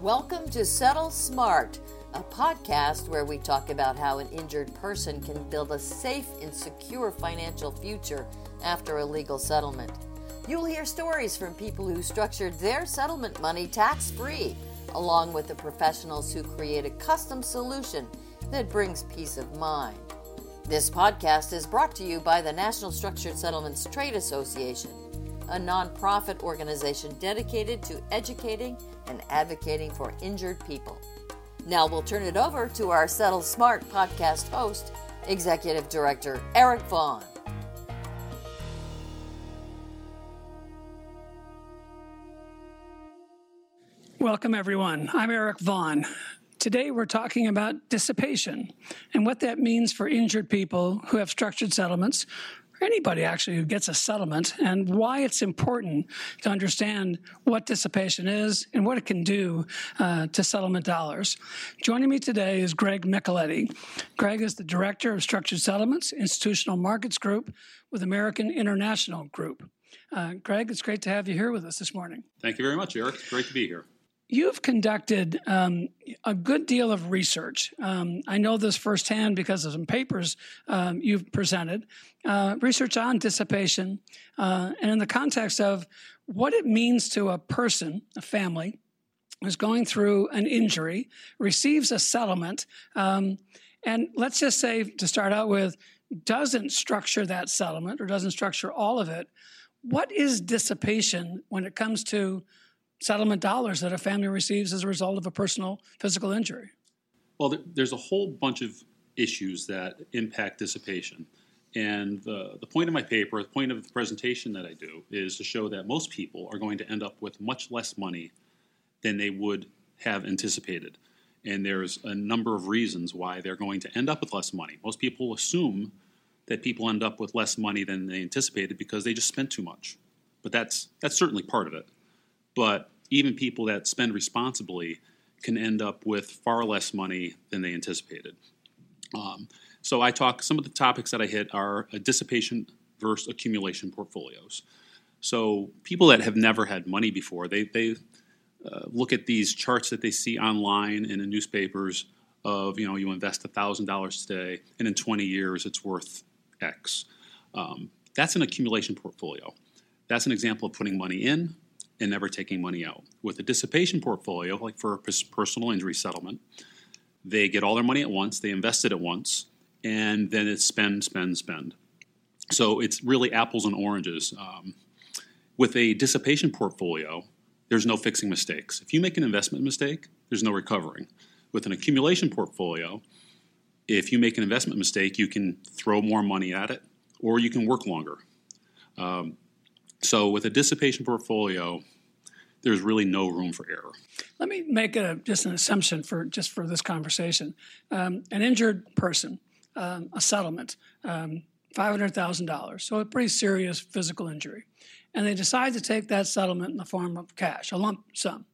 Welcome to Settle Smart, a podcast where we talk about how an injured person can build a safe and secure financial future after a legal settlement. You'll hear stories from people who structured their settlement money tax free, along with the professionals who create a custom solution that brings peace of mind. This podcast is brought to you by the National Structured Settlements Trade Association, a nonprofit organization dedicated to educating and advocating for injured people. Now we'll turn it over to our Settle Smart podcast host, Executive Director Eric Vaughn. Welcome, everyone. I'm Eric Vaughn. Today, we're talking about dissipation and what that means for injured people who have structured settlements anybody actually who gets a settlement and why it's important to understand what dissipation is and what it can do uh, to settlement dollars. Joining me today is Greg Micheletti. Greg is the Director of Structured Settlements, Institutional Markets Group with American International Group. Uh, Greg, it's great to have you here with us this morning. Thank you very much, Eric. Great to be here. You've conducted um, a good deal of research. Um, I know this firsthand because of some papers um, you've presented. Uh, research on dissipation, uh, and in the context of what it means to a person, a family, who's going through an injury, receives a settlement, um, and let's just say to start out with, doesn't structure that settlement or doesn't structure all of it. What is dissipation when it comes to settlement dollars that a family receives as a result of a personal physical injury? Well, there's a whole bunch of issues that impact dissipation. And the, the point of my paper, the point of the presentation that I do, is to show that most people are going to end up with much less money than they would have anticipated. And there's a number of reasons why they're going to end up with less money. Most people assume that people end up with less money than they anticipated because they just spent too much. But that's that's certainly part of it. But even people that spend responsibly can end up with far less money than they anticipated. Um, so I talk. Some of the topics that I hit are dissipation versus accumulation portfolios. So people that have never had money before, they they uh, look at these charts that they see online and in newspapers of you know you invest thousand dollars today and in 20 years it's worth X. Um, that's an accumulation portfolio. That's an example of putting money in and never taking money out. With a dissipation portfolio, like for a personal injury settlement, they get all their money at once, they invest it at once, and then it's spend, spend, spend. So it's really apples and oranges. Um, with a dissipation portfolio, there's no fixing mistakes. If you make an investment mistake, there's no recovering. With an accumulation portfolio, if you make an investment mistake, you can throw more money at it or you can work longer. Um, so with a dissipation portfolio, there's really no room for error. Let me make a, just an assumption for just for this conversation. Um, an injured person, um, a settlement, um, $500,000, so a pretty serious physical injury. And they decide to take that settlement in the form of cash, a lump sum,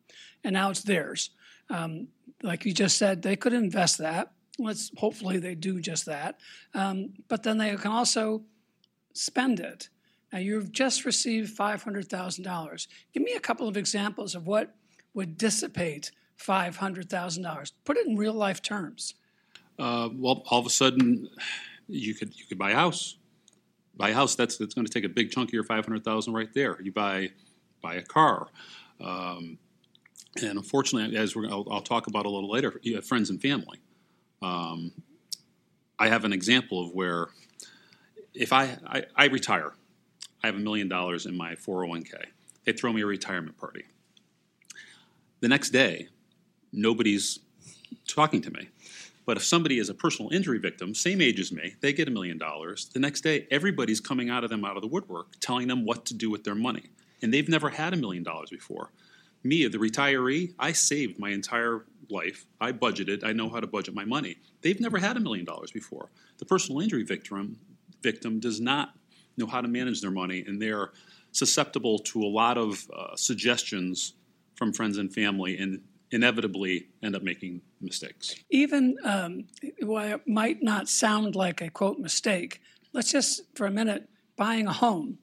and now it's theirs. Um, like you just said, they could invest that. Let's hopefully they do just that. Um, but then they can also spend it now, you've just received $500,000. Give me a couple of examples of what would dissipate $500,000. Put it in real life terms. Uh, well, all of a sudden, you could you could buy a house. Buy a house. That's that's going to take a big chunk of your five hundred thousand right there. You buy buy a car, um, and unfortunately, as we're, I'll, I'll, talk about a little later, you have friends and family. Um, I have an example of where if I, I, I retire I have a million dollars in my 401k. They throw me a retirement party. The next day, nobody's talking to me. But if somebody is a personal injury victim, same age as me, they get a million dollars. The next day, everybody's coming out of them out of the woodwork, telling them what to do with their money. And they've never had a million dollars before. Me, the retiree, I saved my entire life. I budgeted. I know how to budget my money. They've never had a million dollars before. The personal injury victim victim does not know how to manage their money, and they're susceptible to a lot of uh, suggestions from friends and family, and inevitably end up making mistakes. Even um, while it might not sound like a quote mistake, let's just for a minute buying a home.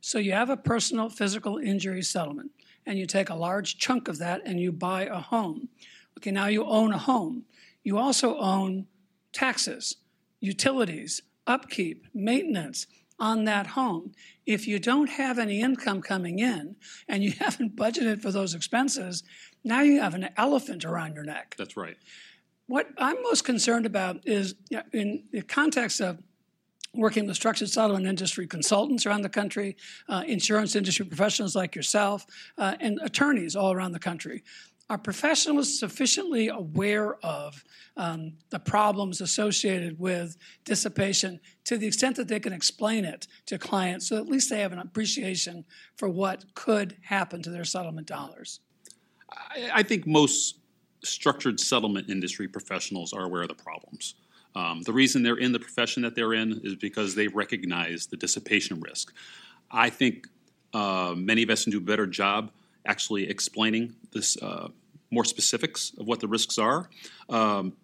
So you have a personal physical injury settlement, and you take a large chunk of that and you buy a home. Okay, now you own a home. You also own taxes, utilities, upkeep, maintenance on that home. If you don't have any income coming in and you haven't budgeted for those expenses, now you have an elephant around your neck. That's right. What I'm most concerned about is in the context of working with structured settlement industry consultants around the country, uh, insurance industry professionals like yourself, uh, and attorneys all around the country. Are professionals sufficiently aware of um, the problems associated with dissipation to the extent that they can explain it to clients so at least they have an appreciation for what could happen to their settlement dollars? I, I think most structured settlement industry professionals are aware of the problems. Um, the reason they're in the profession that they're in is because they recognize the dissipation risk. I think uh, many of us can do a better job actually explaining this uh, more specifics of what the risks are. Um,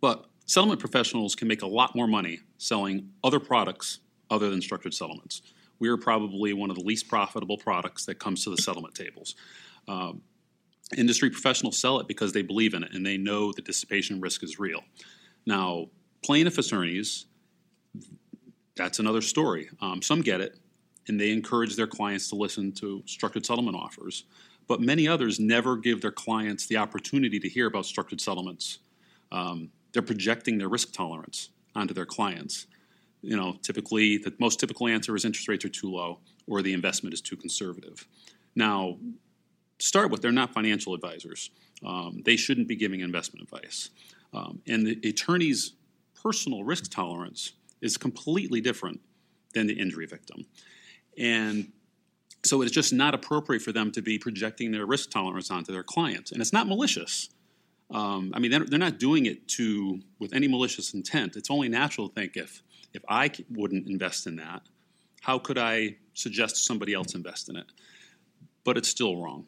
but settlement professionals can make a lot more money selling other products other than structured settlements. We are probably one of the least profitable products that comes to the settlement tables. Um, industry professionals sell it because they believe in it and they know the dissipation risk is real. Now, plaintiff attorneys, that's another story. Um, some get it, and they encourage their clients to listen to structured settlement offers but many others never give their clients the opportunity to hear about structured settlements. Um, they're projecting their risk tolerance onto their clients. You know, typically, the most typical answer is interest rates are too low or the investment is too conservative. Now, to start with, they're not financial advisors. Um, they shouldn't be giving investment advice. Um, and the attorney's personal risk tolerance is completely different than the injury victim. And so it's just not appropriate for them to be projecting their risk tolerance onto their clients. And it's not malicious. Um, I mean, they're, they're, not doing it to with any malicious intent. It's only natural to think if if I wouldn't invest in that, how could I suggest somebody else invest in it? But it's still wrong.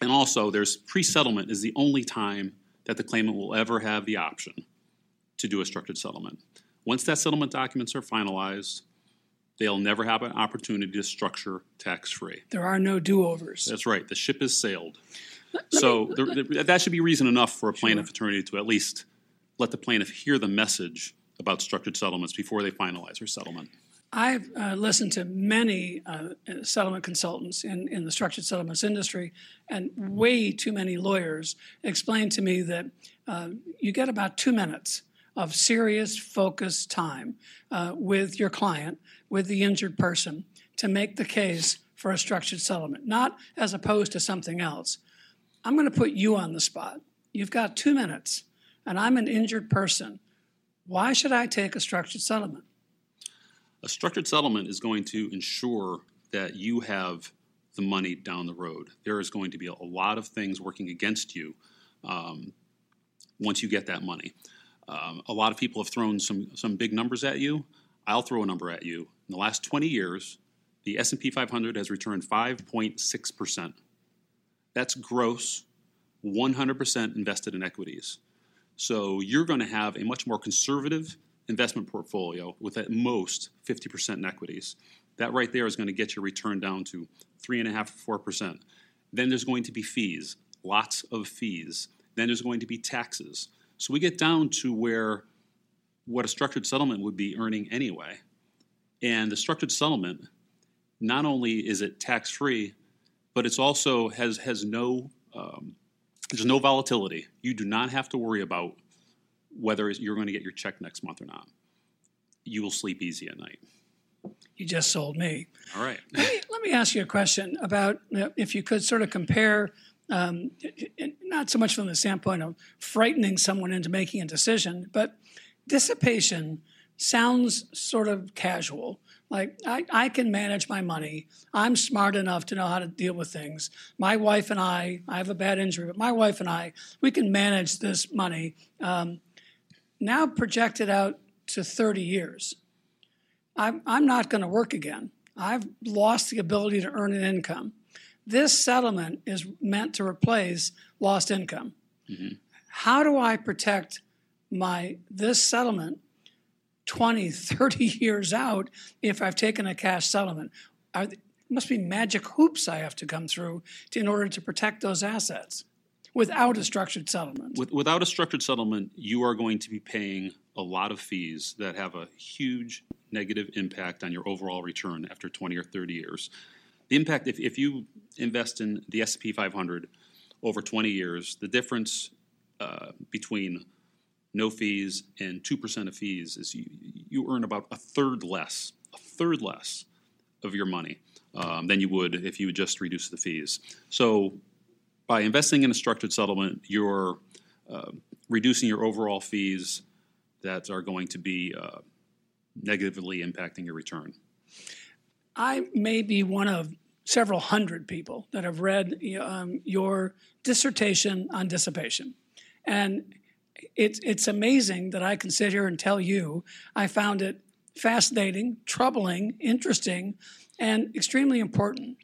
And also, there's pre-settlement is the only time that the claimant will ever have the option to do a structured settlement. Once that settlement documents are finalized, they'll never have an opportunity to structure tax free. There are no do overs. That's right. The ship has sailed. so there, there, that should be reason enough for a plaintiff sure. attorney to at least let the plaintiff hear the message about structured settlements before they finalize their settlement. I've uh, listened to many uh, settlement consultants in, in the structured settlements industry, and way too many lawyers explain to me that uh, you get about two minutes of serious, focused time uh, with your client, with the injured person, to make the case for a structured settlement, not as opposed to something else. I'm going to put you on the spot. You've got two minutes, and I'm an injured person. Why should I take a structured settlement? A structured settlement is going to ensure that you have the money down the road. There is going to be a lot of things working against you um, once you get that money. Um, a lot of people have thrown some some big numbers at you. I'll throw a number at you. In the last 20 years, the S&P 500 has returned 5.6 percent. That's gross, 100% invested in equities. So you're going to have a much more conservative investment portfolio with at most 50% in equities. That right there is going to get your return down to three and a half, four percent. Then there's going to be fees, lots of fees. Then there's going to be taxes. So we get down to where what a structured settlement would be earning anyway. And the structured settlement, not only is it tax free, but it's also has has no um, there's no volatility. You do not have to worry about whether you're going to get your check next month or not. You will sleep easy at night. You just sold me. All right. let, me, let me ask you a question about if you could sort of compare um, not so much from the standpoint of frightening someone into making a decision, but dissipation sounds sort of casual. Like, I, I can manage my money. I'm smart enough to know how to deal with things. My wife and I, I have a bad injury, but my wife and I, we can manage this money. Um, now projected out to 30 years. I'm, I'm not going to work again. I've lost the ability to earn an income. This settlement is meant to replace lost income. Mm-hmm. How do I protect my this settlement 20, 30 years out if I've taken a cash settlement? Are, must be magic hoops I have to come through to, in order to protect those assets without a structured settlement. With, without a structured settlement, you are going to be paying a lot of fees that have a huge negative impact on your overall return after 20 or 30 years. The impact, if, if you invest in the S&P 500 over 20 years, the difference uh, between no fees and 2% of fees is you, you earn about a third less, a third less of your money um, than you would if you would just reduce the fees. So by investing in a structured settlement, you're uh, reducing your overall fees that are going to be uh, negatively impacting your return. I may be one of several hundred people that have read um, your dissertation on dissipation. And it's, it's amazing that I can sit here and tell you I found it fascinating, troubling, interesting, and extremely important.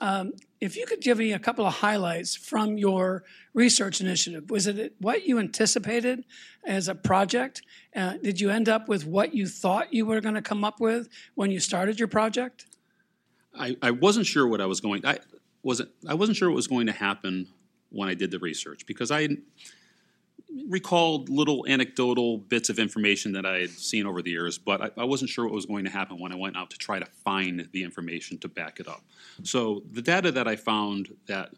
Um, if you could give me a couple of highlights from your research initiative, was it what you anticipated as a project? Uh, did you end up with what you thought you were going to come up with when you started your project? I, I wasn't sure what I was going. I wasn't. I wasn't sure what was going to happen when I did the research because I recalled little anecdotal bits of information that I had seen over the years, but I, I, wasn't sure what was going to happen when I went out to try to find the information to back it up. So the data that I found that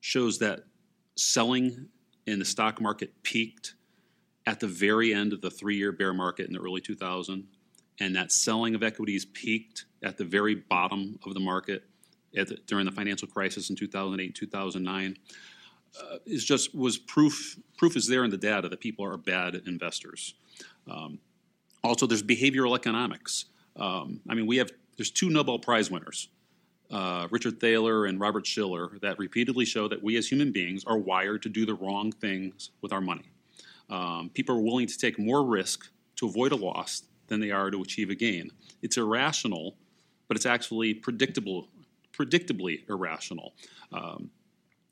shows that selling in the stock market peaked at the very end of the three-year bear market in the early 2000s, and that selling of equities peaked at the very bottom of the market the, during the financial crisis in 2008 2009 uh, is just was proof proof is there in the data that people are bad investors. Um, also, there's behavioral economics. Um, I mean, we have there's two Nobel Prize winners, uh, Richard Thaler and Robert Shiller, that repeatedly show that we as human beings are wired to do the wrong things with our money. Um, people are willing to take more risk to avoid a loss than they are to achieve a gain. It's irrational, but it's actually predictable, predictably irrational. Um,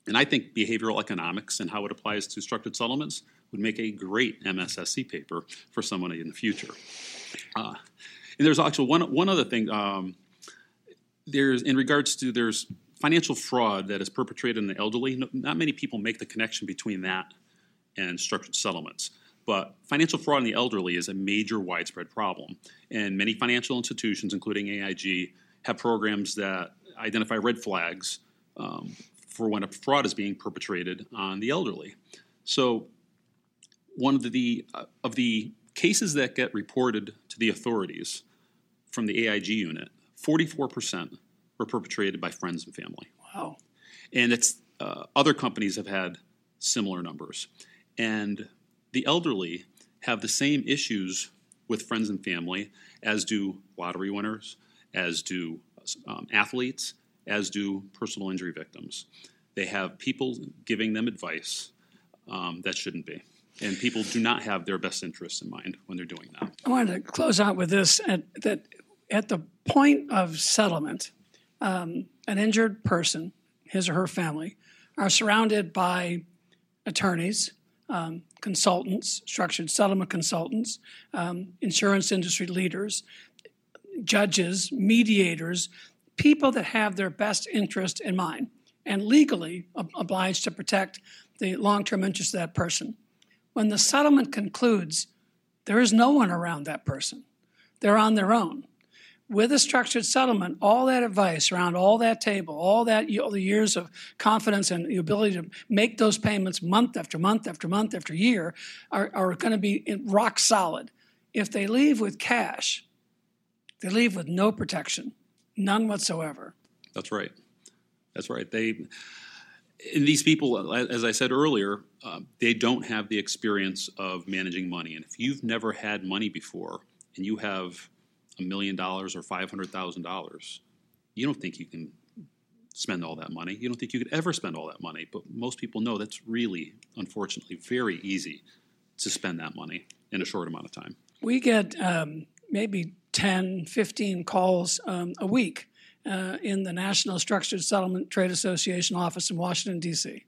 and I think behavioral economics and how it applies to structured settlements would make a great MSSC paper for someone in the future. Uh, and there's actually one, one other thing. Um, there's in regards to there's financial fraud that is perpetrated in the elderly. not many people make the connection between that and structured settlements. But financial fraud in the elderly is a major widespread problem. And many financial institutions, including AIG, have programs that identify red flags um, for when a fraud is being perpetrated on the elderly. So, one of the uh, of the cases that get reported to the authorities from the AIG unit, 44% were perpetrated by friends and family. Wow. And it's uh, other companies have had similar numbers. And the elderly have the same issues with friends and family as do lottery winners, as do um, athletes, as do personal injury victims. They have people giving them advice um, that shouldn't be. And people do not have their best interests in mind when they're doing that. I wanted to close out with this at, that at the point of settlement, um, an injured person, his or her family, are surrounded by attorneys, um, consultants, structured settlement consultants, um, insurance industry leaders, judges, mediators, people that have their best interest in mind and legally ob- obliged to protect the long term interest of that person. When the settlement concludes, there is no one around that person. They're on their own. With a structured settlement, all that advice around all that table, all that the years of confidence and the ability to make those payments month after month after month after year are, are going to be rock solid. If they leave with cash, they leave with no protection. None whatsoever. That's right. That's right. They and these people, as I said earlier, uh, they don't have the experience of managing money. And if you've never had money before, and you have a million dollars or five hundred thousand dollars, you don't think you can spend all that money. You don't think you could ever spend all that money. But most people know that's really, unfortunately, very easy to spend that money in a short amount of time. We get um, maybe 10, 15 calls um, a week uh, in the National Structured Settlement Trade Association office in Washington, D.C.,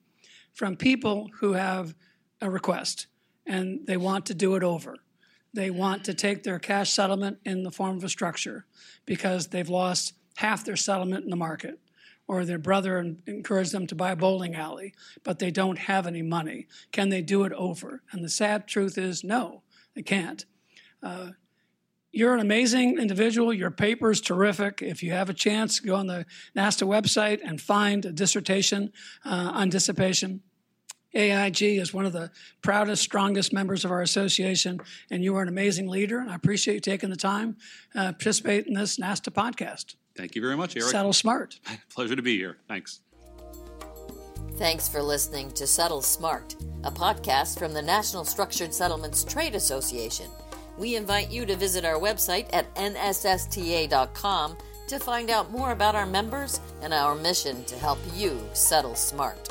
from people who have a request and they want to do it over. They want to take their cash settlement in the form of a structure because they've lost half their settlement in the market, or their brother encouraged them to buy a bowling alley, but they don't have any money. Can they do it over? And the sad truth is, no, they can't. Uh, you're an amazing individual. Your paper is terrific. If you have a chance, go on the NSSTA website and find a dissertation uh, on dissipation. AIG is one of the proudest, strongest members of our association, and you are an amazing leader. And I appreciate you taking the time uh, participate in this NSSTA podcast. Thank you very much, Eric. Settle smart. Pleasure to be here. Thanks. Thanks for listening to Settle Smart, a podcast from the National Structured Settlements Trade Association. We invite you to visit our website at nssta.com to find out more about our members and our mission to help you settle smart.